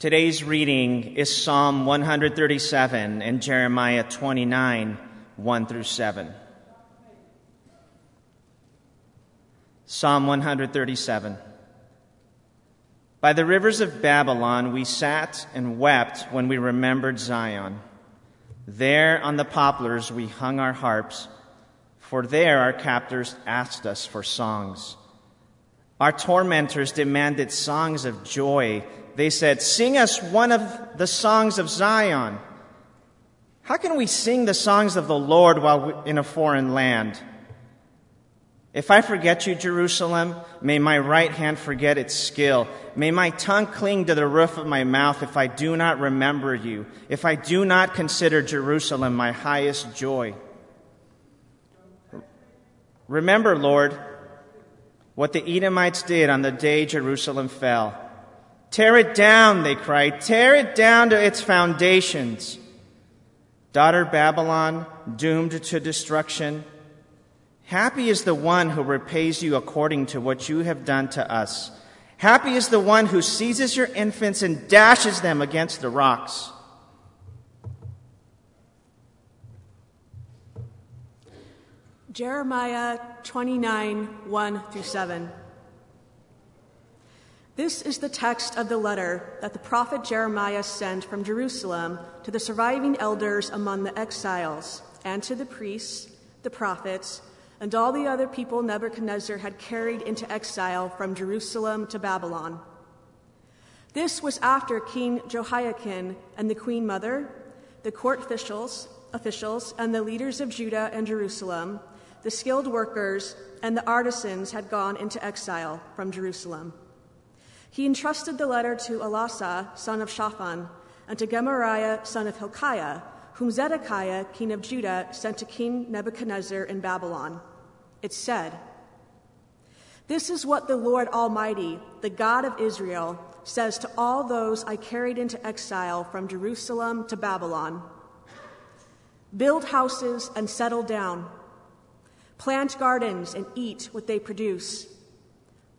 Today's reading is Psalm 137 and Jeremiah 29, 1 through 7. Psalm 137. By the rivers of Babylon we sat and wept when we remembered Zion. There on the poplars we hung our harps, for there our captors asked us for songs. Our tormentors demanded songs of joy. They said, Sing us one of the songs of Zion. How can we sing the songs of the Lord while in a foreign land? If I forget you, Jerusalem, may my right hand forget its skill. May my tongue cling to the roof of my mouth if I do not remember you, if I do not consider Jerusalem my highest joy. Remember, Lord, what the Edomites did on the day Jerusalem fell. Tear it down, they cried. Tear it down to its foundations. Daughter Babylon, doomed to destruction. Happy is the one who repays you according to what you have done to us. Happy is the one who seizes your infants and dashes them against the rocks. Jeremiah 29 1 through 7. This is the text of the letter that the prophet Jeremiah sent from Jerusalem to the surviving elders among the exiles, and to the priests, the prophets, and all the other people Nebuchadnezzar had carried into exile from Jerusalem to Babylon. This was after King Jehoiakim and the queen mother, the court officials, officials, and the leaders of Judah and Jerusalem, the skilled workers, and the artisans had gone into exile from Jerusalem. He entrusted the letter to Elasah, son of Shaphan, and to Gemariah, son of Hilkiah, whom Zedekiah, king of Judah, sent to King Nebuchadnezzar in Babylon. It said, This is what the Lord Almighty, the God of Israel, says to all those I carried into exile from Jerusalem to Babylon. Build houses and settle down, plant gardens and eat what they produce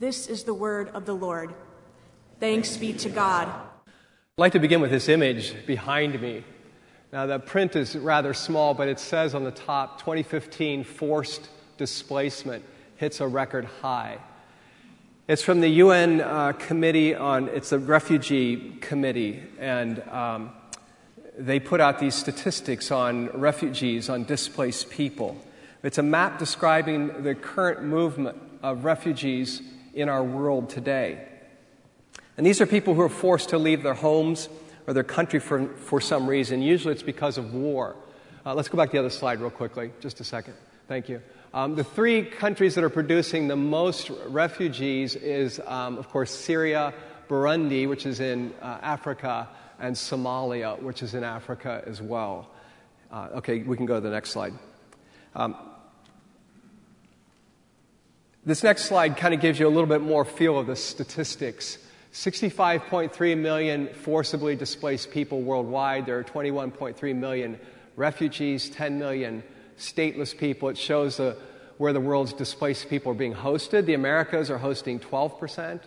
This is the word of the Lord. Thanks be to God. I'd like to begin with this image behind me. Now, the print is rather small, but it says on the top 2015 forced displacement hits a record high. It's from the UN uh, Committee on, it's the Refugee Committee, and um, they put out these statistics on refugees, on displaced people. It's a map describing the current movement of refugees in our world today. And these are people who are forced to leave their homes or their country for, for some reason. Usually it's because of war. Uh, let's go back to the other slide real quickly, just a second. Thank you. Um, the three countries that are producing the most refugees is, um, of course, Syria, Burundi, which is in uh, Africa, and Somalia, which is in Africa as well. Uh, okay, we can go to the next slide. Um, this next slide kind of gives you a little bit more feel of the statistics. 65.3 million forcibly displaced people worldwide. There are 21.3 million refugees, 10 million stateless people. It shows where the world's displaced people are being hosted. The Americas are hosting 12%.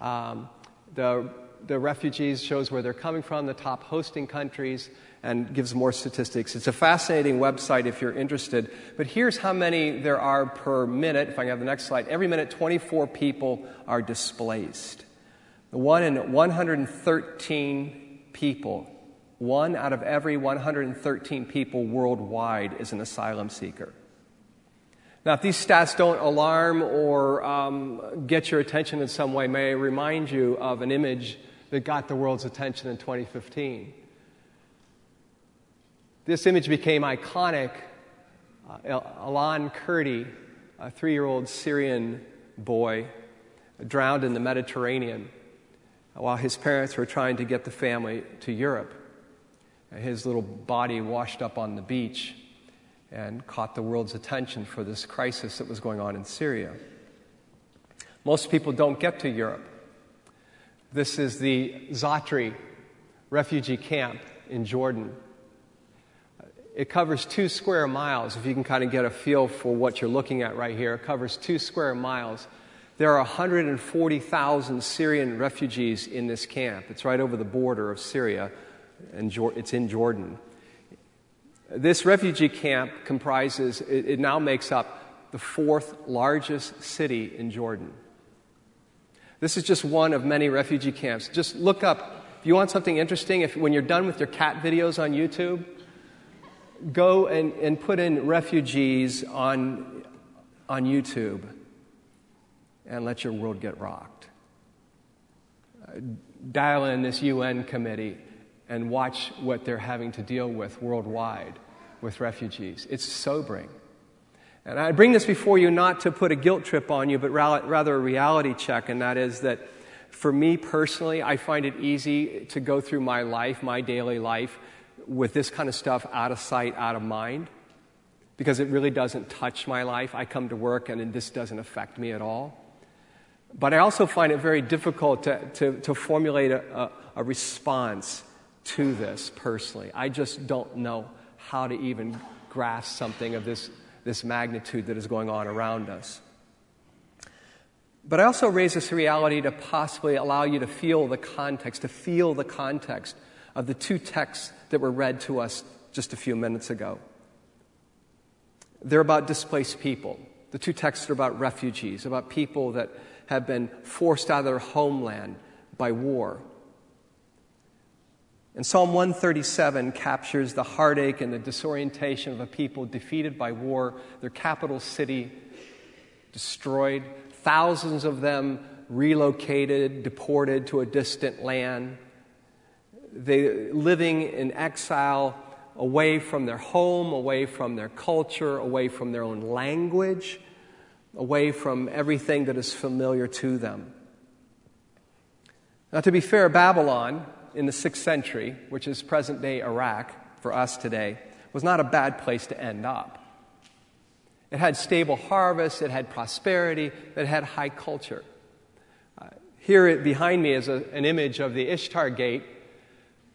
Um, the, the refugees shows where they're coming from, the top hosting countries and gives more statistics. It's a fascinating website if you're interested. But here's how many there are per minute. If I can have the next slide. Every minute, 24 people are displaced. One in 113 people, one out of every 113 people worldwide is an asylum seeker. Now, if these stats don't alarm or um, get your attention in some way, may I remind you of an image that got the world's attention in 2015. This image became iconic. Uh, Alan Kurdi, a three year old Syrian boy, drowned in the Mediterranean. while his parents were trying to get the family to Europe. His little body washed up on the beach and caught the world's attention for this crisis that was going on in Syria. Most people don't get to Europe. This is the Zaatari refugee camp in Jordan. It covers two square miles, if you can kind of get a feel for what you're looking at right here. It covers two square miles. There are 140,000 Syrian refugees in this camp. It's right over the border of Syria, and it's in Jordan. This refugee camp comprises, it, now makes up the fourth largest city in Jordan. This is just one of many refugee camps. Just look up, if you want something interesting, if when you're done with your cat videos on YouTube, go and, and put in refugees on, on YouTube and let your world get rocked. Uh, dial in this UN committee and watch what they're having to deal with worldwide with refugees. It's sobering. And I bring this before you not to put a guilt trip on you, but rather a reality check, and that is that for me personally, I find it easy to go through my life, my daily life, with this kind of stuff out of sight, out of mind, because it really doesn't touch my life. I come to work and this doesn't affect me at all. But I also find it very difficult to, to, to formulate a, a, a response to this personally. I just don't know how to even grasp something of this, this magnitude that is going on around us. But I also raise this reality to possibly allow you to feel the context, to feel the context of the two texts that were read to us just a few minutes ago. They're about displaced people. The two texts are about refugees, about people that have been forced out of their homeland by war. And Psalm 137 captures the heartache and the disorientation of a people defeated by war, their capital city destroyed, thousands of them relocated, deported to a distant land. They living in exile away from their home, away from their culture, away from their own language, away from everything that is familiar to them. Now, to be fair, Babylon in the sixth century, which is present day Iraq for us today, was not a bad place to end up. It had stable harvests, it had prosperity, it had high culture. Uh, here behind me is a, an image of the Ishtar Gate.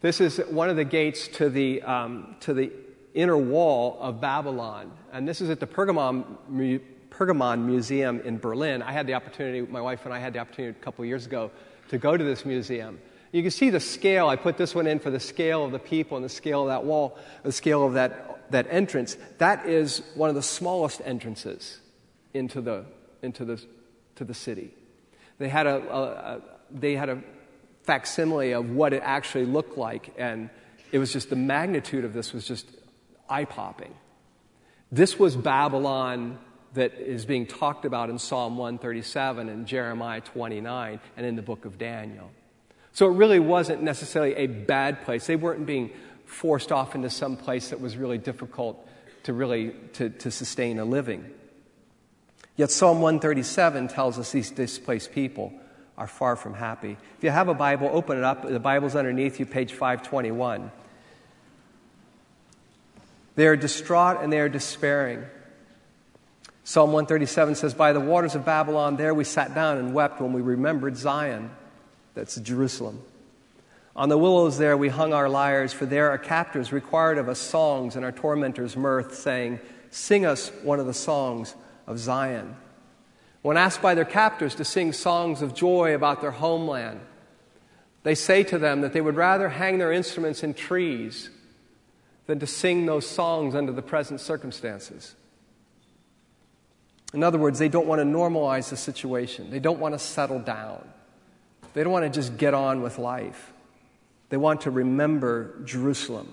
This is one of the gates to the, um, to the inner wall of Babylon. And this is at the Pergamon, Pergamon Museum in Berlin. I had the opportunity, my wife and I had the opportunity a couple years ago to go to this museum. You can see the scale. I put this one in for the scale of the people and the scale of that wall, the scale of that, that entrance. That is one of the smallest entrances into the, into the, to the city. They had a, a, a they had a facsimile of what it actually looked like, and it was just the magnitude of this was just eye popping. This was Babylon that is being talked about in Psalm 137 and Jeremiah 29 and in the book of Daniel. So it really wasn't necessarily a bad place. They weren't being forced off into some place that was really difficult to really to, to sustain a living. Yet Psalm 137 tells us these displaced people are far from happy. If you have a Bible, open it up. The Bible's underneath you, page 521. They are distraught and they are despairing. Psalm 137 says, By the waters of Babylon, there we sat down and wept when we remembered Zion. That's Jerusalem. On the willows there we hung our lyres, for there our captors required of us songs and our tormentors mirth, saying, Sing us one of the songs of Zion. When asked by their captors to sing songs of joy about their homeland, they say to them that they would rather hang their instruments in trees than to sing those songs under the present circumstances. In other words, they don't want to normalize the situation, they don't want to settle down. They don't want to just get on with life. They want to remember Jerusalem,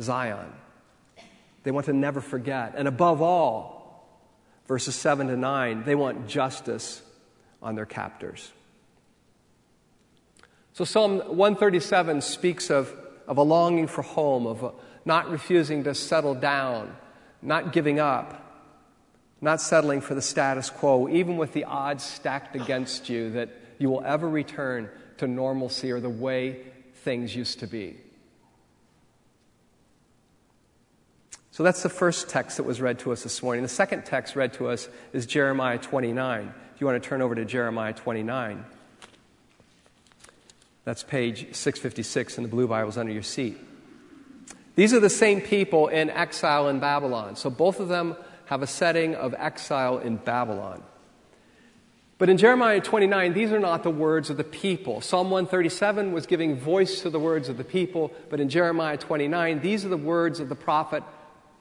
Zion. They want to never forget. And above all, verses 7 to 9, they want justice on their captors. So Psalm 137 speaks of, of a longing for home, of not refusing to settle down, not giving up, not settling for the status quo, even with the odds stacked against you that you will ever return to normalcy or the way things used to be. So that's the first text that was read to us this morning. The second text read to us is Jeremiah 29. If you want to turn over to Jeremiah 29, that's page 656 in the blue Bibles under your seat. These are the same people in exile in Babylon. So both of them have a setting of exile in Babylon. But in Jeremiah 29, these are not the words of the people. Psalm 137 was giving voice to the words of the people, but in Jeremiah 29, these are the words of the prophet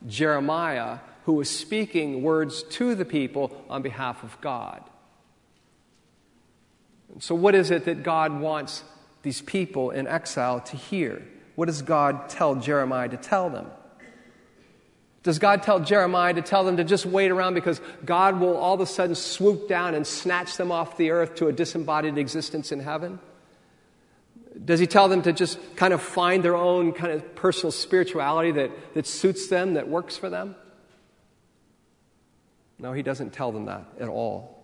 Jeremiah, who was speaking words to the people on behalf of God. So, what is it that God wants these people in exile to hear? What does God tell Jeremiah to tell them? Does God tell Jeremiah to tell them to just wait around because God will all of a sudden swoop down and snatch them off the earth to a disembodied existence in heaven? Does he tell them to just kind of find their own kind of personal spirituality that, that suits them, that works for them? No, he doesn't tell them that at all.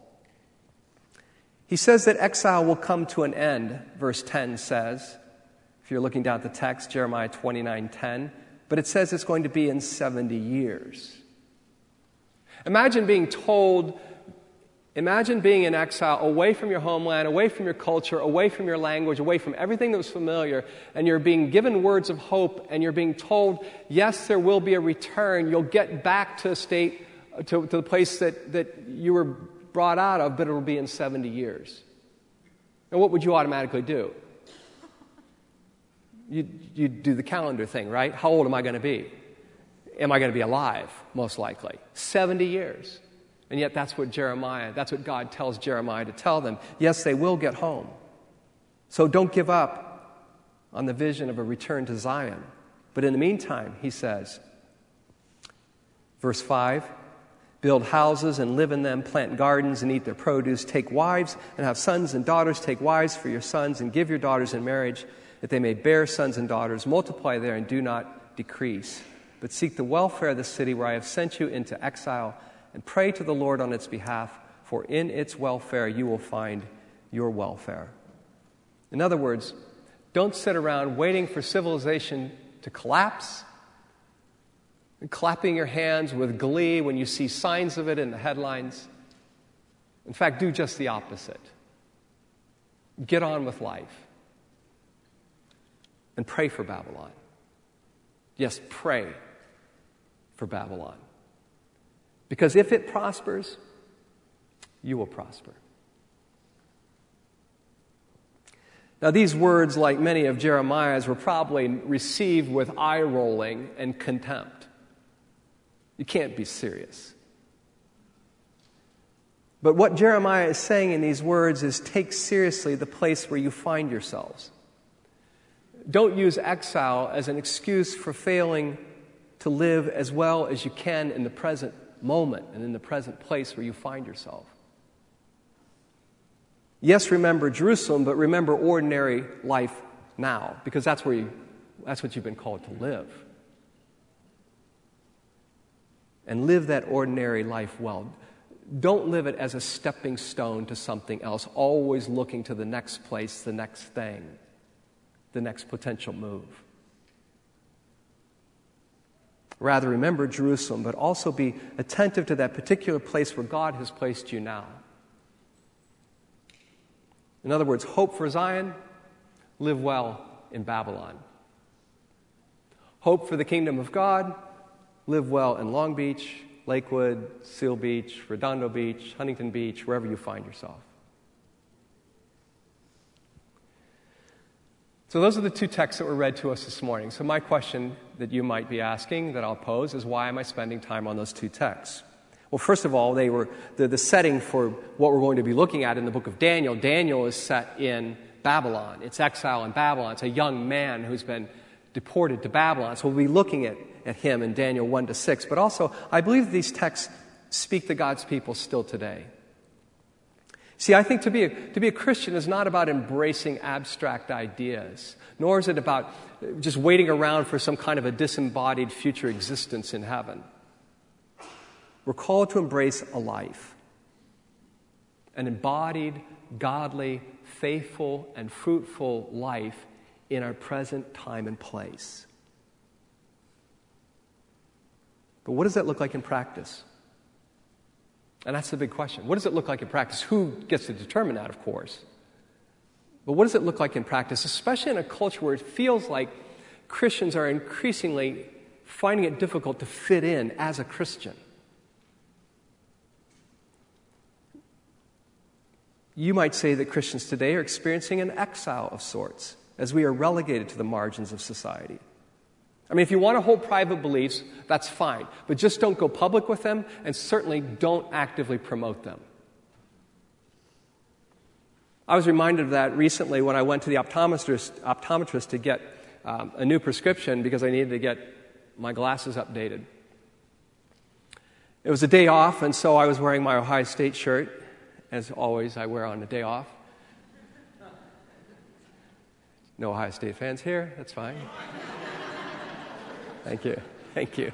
He says that exile will come to an end, verse 10 says. If you're looking down at the text, Jeremiah 29 10 but it says it's going to be in 70 years. Imagine being told, imagine being in exile, away from your homeland, away from your culture, away from your language, away from everything that was familiar, and you're being given words of hope, and you're being told, yes, there will be a return. You'll get back to a state, to, to the place that, that you were brought out of, but it'll be in 70 years. And what would you automatically do? You, you do the calendar thing, right? How old am I going to be? Am I going to be alive? Most likely. 70 years. And yet, that's what Jeremiah, that's what God tells Jeremiah to tell them. Yes, they will get home. So don't give up on the vision of a return to Zion. But in the meantime, he says, verse 5 build houses and live in them, plant gardens and eat their produce, take wives and have sons and daughters, take wives for your sons and give your daughters in marriage that they may bear sons and daughters, multiply there and do not decrease. But seek the welfare of the city where I have sent you into exile, and pray to the Lord on its behalf, for in its welfare you will find your welfare. In other words, don't sit around waiting for civilization to collapse, and clapping your hands with glee when you see signs of it in the headlines. In fact, do just the opposite. Get on with life and pray for Babylon. Yes, pray for Babylon. Because if it prospers, you will prosper. Now, these words, like many of Jeremiah's, were probably received with eye rolling and contempt. You can't be serious. But what Jeremiah is saying in these words is take seriously the place where you find yourselves. Don't use exile as an excuse for failing to live as well as you can in the present moment and in the present place where you find yourself. Yes, remember Jerusalem, but remember ordinary life now, because that's where you, that's what you've been called to live. And live that ordinary life well. Don't live it as a stepping stone to something else, always looking to the next place, the next thing the next potential move. Rather, remember Jerusalem, but also be attentive to that particular place where God has placed you now. In other words, hope for Zion, live well in Babylon. Hope for the kingdom of God, live well in Long Beach, Lakewood, Seal Beach, Redondo Beach, Huntington Beach, wherever you find yourself. So, those are the two texts that were read to us this morning. So, my question that you might be asking, that I'll pose, is why am I spending time on those two texts? Well, first of all, they were the, the setting for what we're going to be looking at in the book of Daniel. Daniel is set in Babylon, it's exile in Babylon. It's a young man who's been deported to Babylon. So, we'll be looking at, at him in Daniel 1 to 6. But also, I believe these texts speak to God's people still today. See, I think to be, a, to be a Christian is not about embracing abstract ideas, nor is it about uh, just waiting around for some kind of a disembodied future existence in heaven. We're called to embrace a life, an embodied, godly, faithful and fruitful life in our present time and place. But what does that look like in practice? And that's the big question. What does it look like in practice? Who gets to determine that, of course? But what does it look like in practice, especially in a culture where it feels like Christians are increasingly finding it difficult to fit in as a Christian? You might say that Christians today are experiencing an exile of sorts as we are relegated to the margins of society. I mean, if you want to hold private beliefs, that's fine, but just don't go public with them and certainly don't actively promote them. I was reminded of that recently when I went to the optometrist, optometrist to get um, a new prescription because I needed to get my glasses updated. It was a day off, and so I was wearing my Ohio State shirt, as always, I wear on a day off. No Ohio State fans here, that's fine. Thank you. Thank you.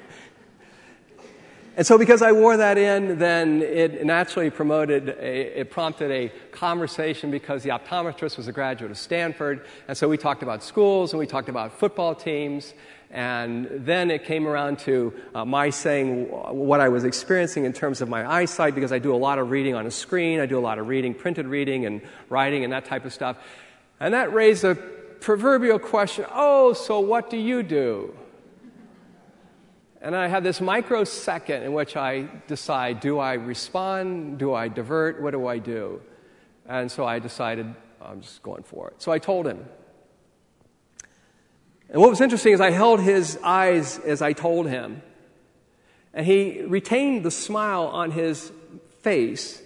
And so, because I wore that in, then it naturally promoted, a, it prompted a conversation because the optometrist was a graduate of Stanford. And so we talked about schools and we talked about football teams. And then it came around to uh, my saying what I was experiencing in terms of my eyesight because I do a lot of reading on a screen, I do a lot of reading, printed reading, and writing and that type of stuff. And that raised a proverbial question oh, so what do you do? And I have this microsecond in which I decide do I respond? Do I divert? What do I do? And so I decided I'm just going for it. So I told him. And what was interesting is I held his eyes as I told him. And he retained the smile on his face,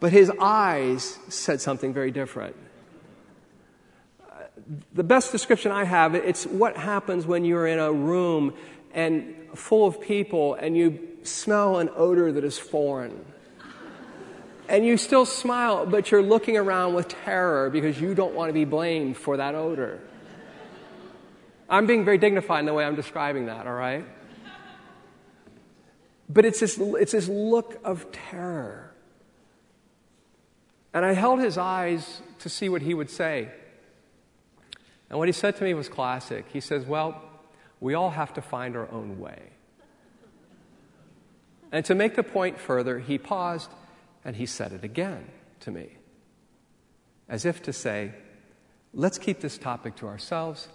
but his eyes said something very different. Uh, the best description I have, it's what happens when you're in a room and full of people and you smell an odor that is foreign. And you still smile, but you're looking around with terror because you don't want to be blamed for that odor. I'm being very dignified in the way I'm describing that, all right? But it's this, it's this look of terror. And I held his eyes to see what he would say. And what he said to me was classic. He says, Well, we all have to find our own way. And to make the point further, he paused and he said it again to me, as if to say, let's keep this topic to ourselves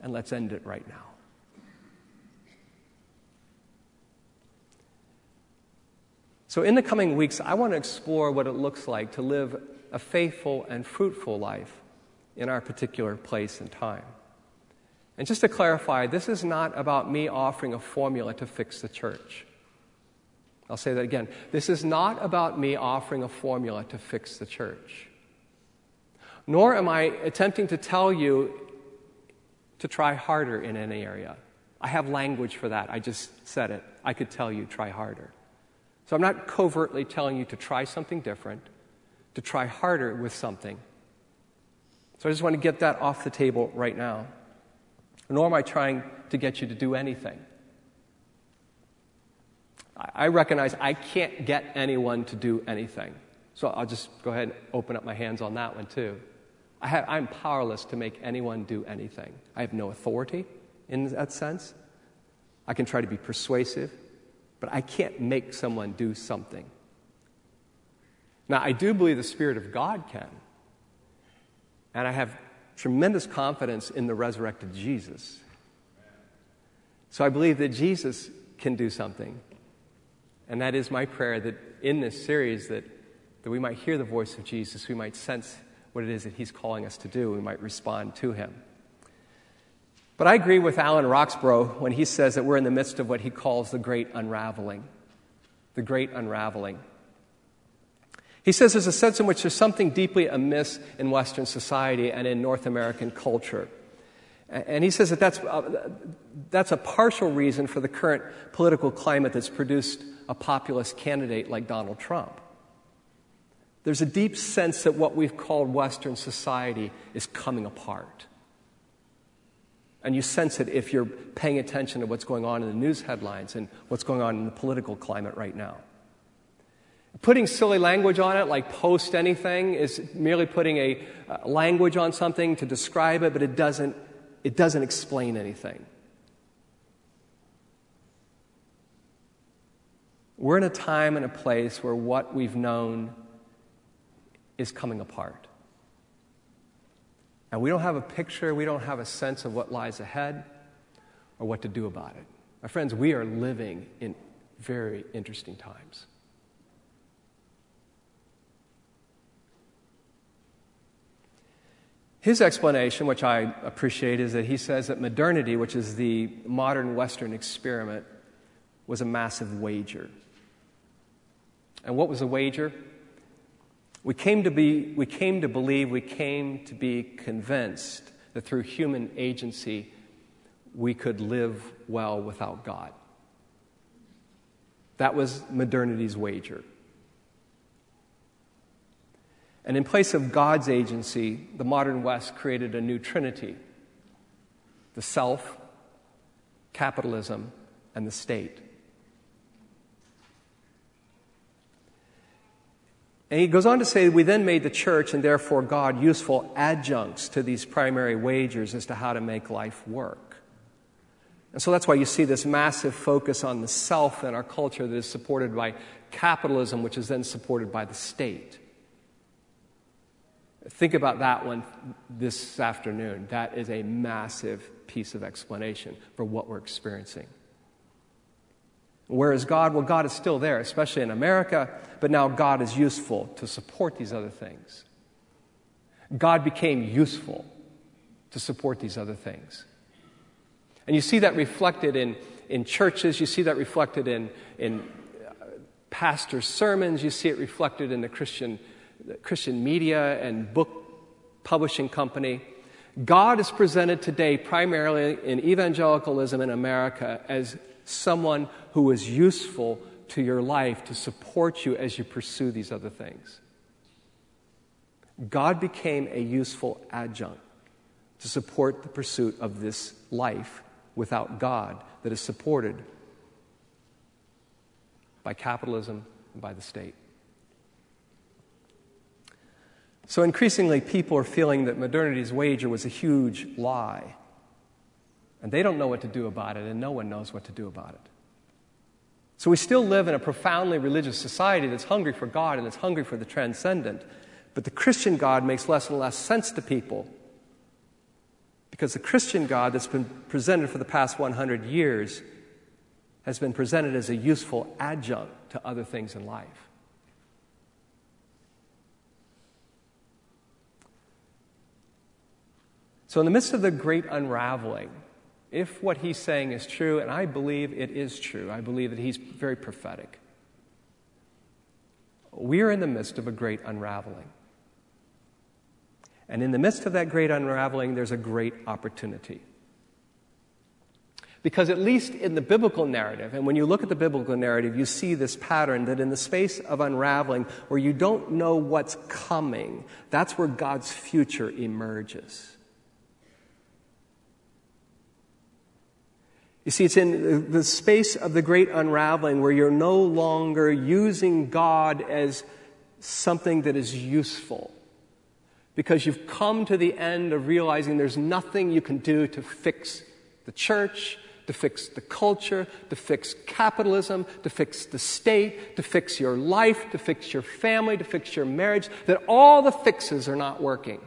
and let's end it right now. So, in the coming weeks, I want to explore what it looks like to live a faithful and fruitful life in our particular place and time. And just to clarify, this is not about me offering a formula to fix the church. I'll say that again. This is not about me offering a formula to fix the church. Nor am I attempting to tell you to try harder in any area. I have language for that. I just said it. I could tell you, try harder. So I'm not covertly telling you to try something different, to try harder with something. So I just want to get that off the table right now nor am I trying to get you to do anything. I recognize I can't get anyone to do anything. So I'll just go ahead and open up my hands on that one too. I am powerless to make anyone do anything. I have no authority in that sense. I can try to be persuasive, but I can't make someone do something. Now, I do believe the Spirit of God can. And I have tremendous confidence in the resurrected Jesus. So I believe that Jesus can do something. And that is my prayer that in this series that, that we might hear the voice of Jesus, we might sense what it is that he's calling us to do, we might respond to him. But I agree with Alan Roxburgh when he says that we're in the midst of what he calls the great unraveling. The great unraveling. He says there's a sense in which there's something deeply amiss in Western society and in North American culture. And he says that that's, uh, that's a partial reason for the current political climate that's produced a populist candidate like Donald Trump. There's a deep sense that what we've called Western society is coming apart. And you sense it if you're paying attention to what's going on in the news headlines and what's going on in the political climate right now. Putting silly language on it, like post anything, is merely putting a uh, language on something to describe it, but it doesn't, it doesn't explain anything. We're in a time and a place where what we've known is coming apart. And we don't have a picture, we don't have a sense of what lies ahead or what to do about it. My friends, we are living in very interesting times. His explanation, which I appreciate, is that he says that modernity, which is the modern Western experiment, was a massive wager. And what was the wager? We came to, be, we came to believe, we came to be convinced that through human agency, we could live well without God. That was modernity's wager. And in place of God's agency, the modern West created a new trinity the self, capitalism, and the state. And he goes on to say, We then made the church and therefore God useful adjuncts to these primary wagers as to how to make life work. And so that's why you see this massive focus on the self in our culture that is supported by capitalism, which is then supported by the state. Think about that one this afternoon. That is a massive piece of explanation for what we're experiencing. Whereas God, well, God is still there, especially in America, but now God is useful to support these other things. God became useful to support these other things. And you see that reflected in, in churches, you see that reflected in, in uh, pastors' sermons, you see it reflected in the Christian Christian media and book publishing company. God is presented today primarily in evangelicalism in America as someone who is useful to your life to support you as you pursue these other things. God became a useful adjunct to support the pursuit of this life without God that is supported by capitalism and by the state. So increasingly, people are feeling that modernity's wager was a huge lie. And they don't know what to do about it, and no one knows what to do about it. So we still live in a profoundly religious society that's hungry for God and that's hungry for the transcendent. But the Christian God makes less and less sense to people because the Christian God that's been presented for the past 100 years has been presented as a useful adjunct to other things in life. So, in the midst of the great unraveling, if what he's saying is true, and I believe it is true, I believe that he's very prophetic, we are in the midst of a great unraveling. And in the midst of that great unraveling, there's a great opportunity. Because, at least in the biblical narrative, and when you look at the biblical narrative, you see this pattern that in the space of unraveling, where you don't know what's coming, that's where God's future emerges. You see, it's in the space of the great unraveling where you're no longer using God as something that is useful because you've come to the end of realizing there's nothing you can do to fix the church, to fix the culture, to fix capitalism, to fix the state, to fix your life, to fix your family, to fix your marriage, that all the fixes are not working.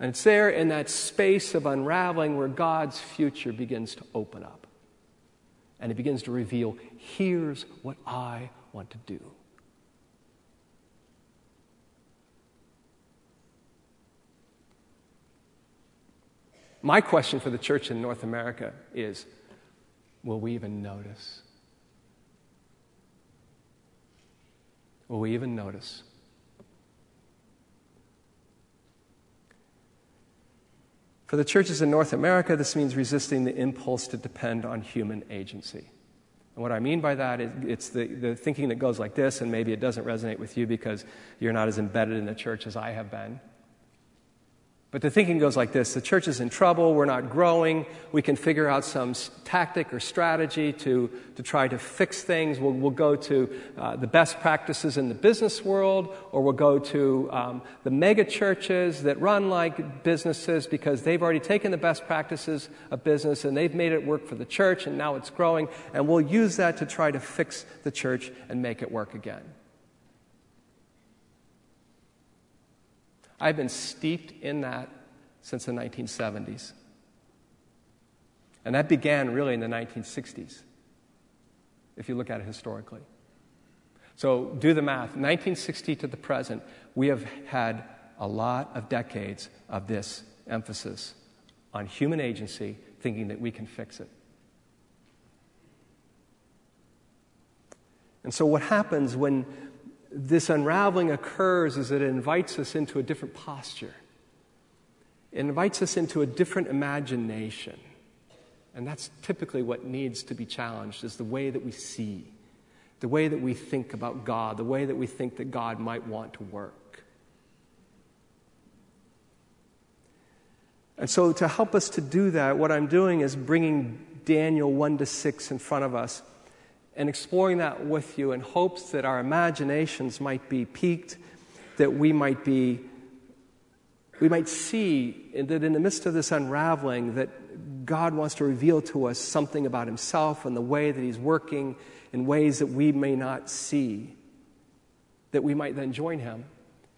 And it's there in that space of unraveling where God's future begins to open up. And it begins to reveal here's what I want to do. My question for the church in North America is will we even notice? Will we even notice? For the churches in North America, this means resisting the impulse to depend on human agency. And what I mean by that is it's the, the thinking that goes like this, and maybe it doesn't resonate with you because you're not as embedded in the church as I have been. But the thinking goes like this the church is in trouble, we're not growing, we can figure out some tactic or strategy to, to try to fix things. We'll, we'll go to uh, the best practices in the business world, or we'll go to um, the mega churches that run like businesses because they've already taken the best practices of business and they've made it work for the church and now it's growing, and we'll use that to try to fix the church and make it work again. I've been steeped in that since the 1970s. And that began really in the 1960s, if you look at it historically. So do the math 1960 to the present, we have had a lot of decades of this emphasis on human agency, thinking that we can fix it. And so, what happens when this unraveling occurs is it invites us into a different posture. It invites us into a different imagination. And that's typically what needs to be challenged is the way that we see, the way that we think about God, the way that we think that God might want to work. And so, to help us to do that, what I'm doing is bringing Daniel 1 to 6 in front of us and exploring that with you in hopes that our imaginations might be piqued, that we might be we might see that in the midst of this unraveling that God wants to reveal to us something about himself and the way that he's working in ways that we may not see, that we might then join him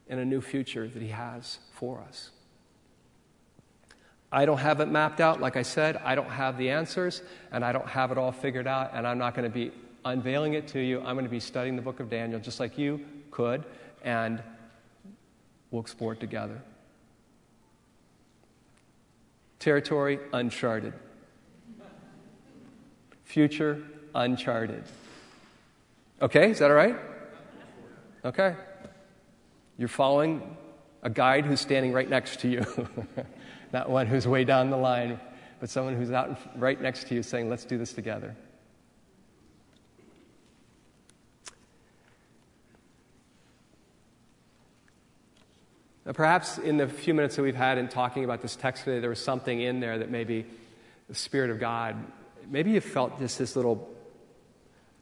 in a new future that he has for us. I don't have it mapped out. Like I said, I don't have the answers, and I don't have it all figured out, and I'm not going to be unveiling it to you. I'm going to be studying the book of Daniel just like you could, and we'll explore it together. Territory uncharted. Future uncharted. Okay, is that all right? Okay. You're following a guide who's standing right next to you, not one who's way down the line, but someone who's out right next to you saying, let's do this together. Uh, perhaps in the few minutes that we've had in talking about this text today, there was something in there that maybe the Spirit of God, maybe you felt just this little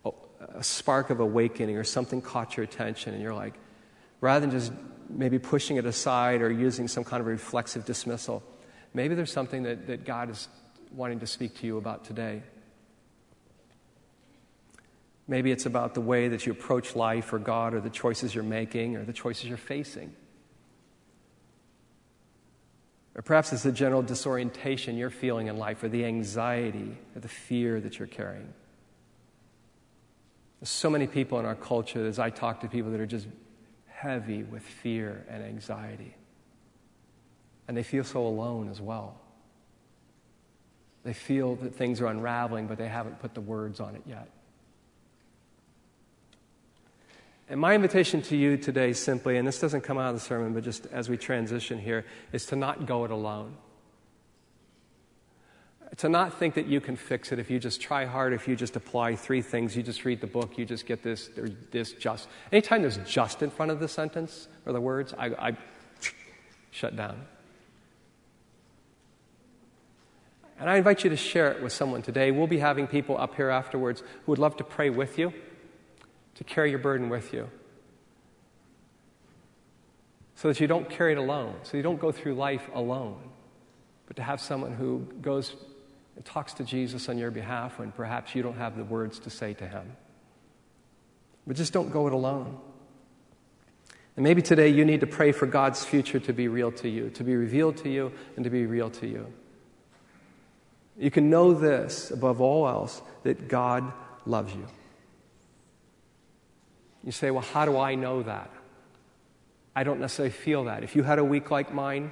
oh, a spark of awakening or something caught your attention, and you're like, rather than just maybe pushing it aside or using some kind of reflexive dismissal, maybe there's something that, that God is wanting to speak to you about today. Maybe it's about the way that you approach life or God or the choices you're making or the choices you're facing. Or perhaps it's the general disorientation you're feeling in life, or the anxiety, or the fear that you're carrying. There's so many people in our culture, as I talk to people, that are just heavy with fear and anxiety. And they feel so alone as well. They feel that things are unraveling, but they haven't put the words on it yet. And my invitation to you today, simply, and this doesn't come out of the sermon, but just as we transition here, is to not go it alone. To not think that you can fix it if you just try hard, if you just apply three things, you just read the book, you just get this, there's this just. Anytime there's just in front of the sentence or the words, I, I shut down. And I invite you to share it with someone today. We'll be having people up here afterwards who would love to pray with you to carry your burden with you. So that you don't carry it alone, so you don't go through life alone, but to have someone who goes and talks to Jesus on your behalf when perhaps you don't have the words to say to him. But just don't go it alone. And maybe today you need to pray for God's future to be real to you, to be revealed to you, and to be real to you. You can know this above all else that God loves you. You say, well, how do I know that? I don't necessarily feel that. If you had a week like mine,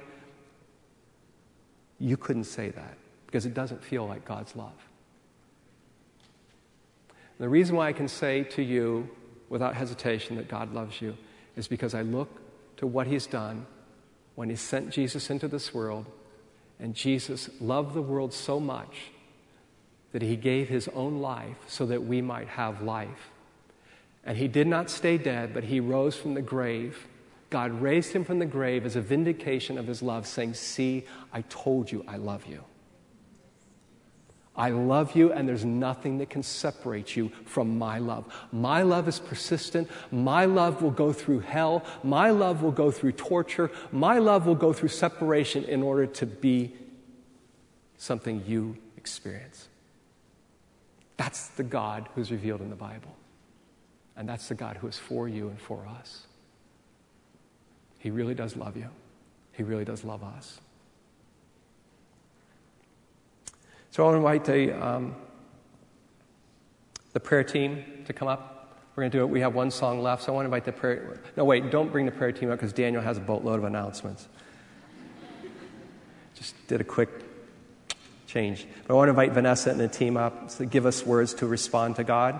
you couldn't say that because it doesn't feel like God's love. And the reason why I can say to you without hesitation that God loves you is because I look to what He's done when He sent Jesus into this world, and Jesus loved the world so much that He gave His own life so that we might have life. And he did not stay dead, but he rose from the grave God raised him from the grave as a vindication of his love, saying, See, I told you I love you. I love you, and there's nothing that can separate you from my love. My love is persistent. My love will go through hell. My love will go through torture. My love will go through separation in order to be something you experience. That's the God who's revealed in the Bible. And that's the God who is for you and for us. He really does love you, He really does love us. So I want to invite the, um, the prayer team to come up. We're going to do it. We have one song left, so I want to invite the prayer. No, wait, don't bring the prayer team up because Daniel has a boatload of announcements. Just did a quick change. But I want to invite Vanessa and the team up to give us words to respond to God.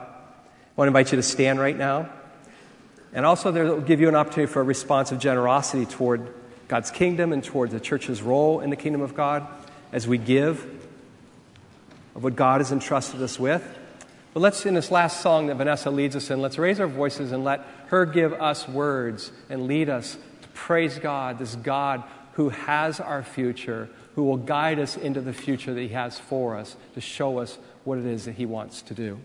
I want to invite you to stand right now. And also, there will give you an opportunity for a response of generosity toward God's kingdom and toward the church's role in the kingdom of God as we give of what God has entrusted us with. But let's, in this last song that Vanessa leads us in, let's raise our voices and let her give us words and lead us to praise God, this God who has our future, who will guide us into the future that He has for us to show us what it is that He wants to do.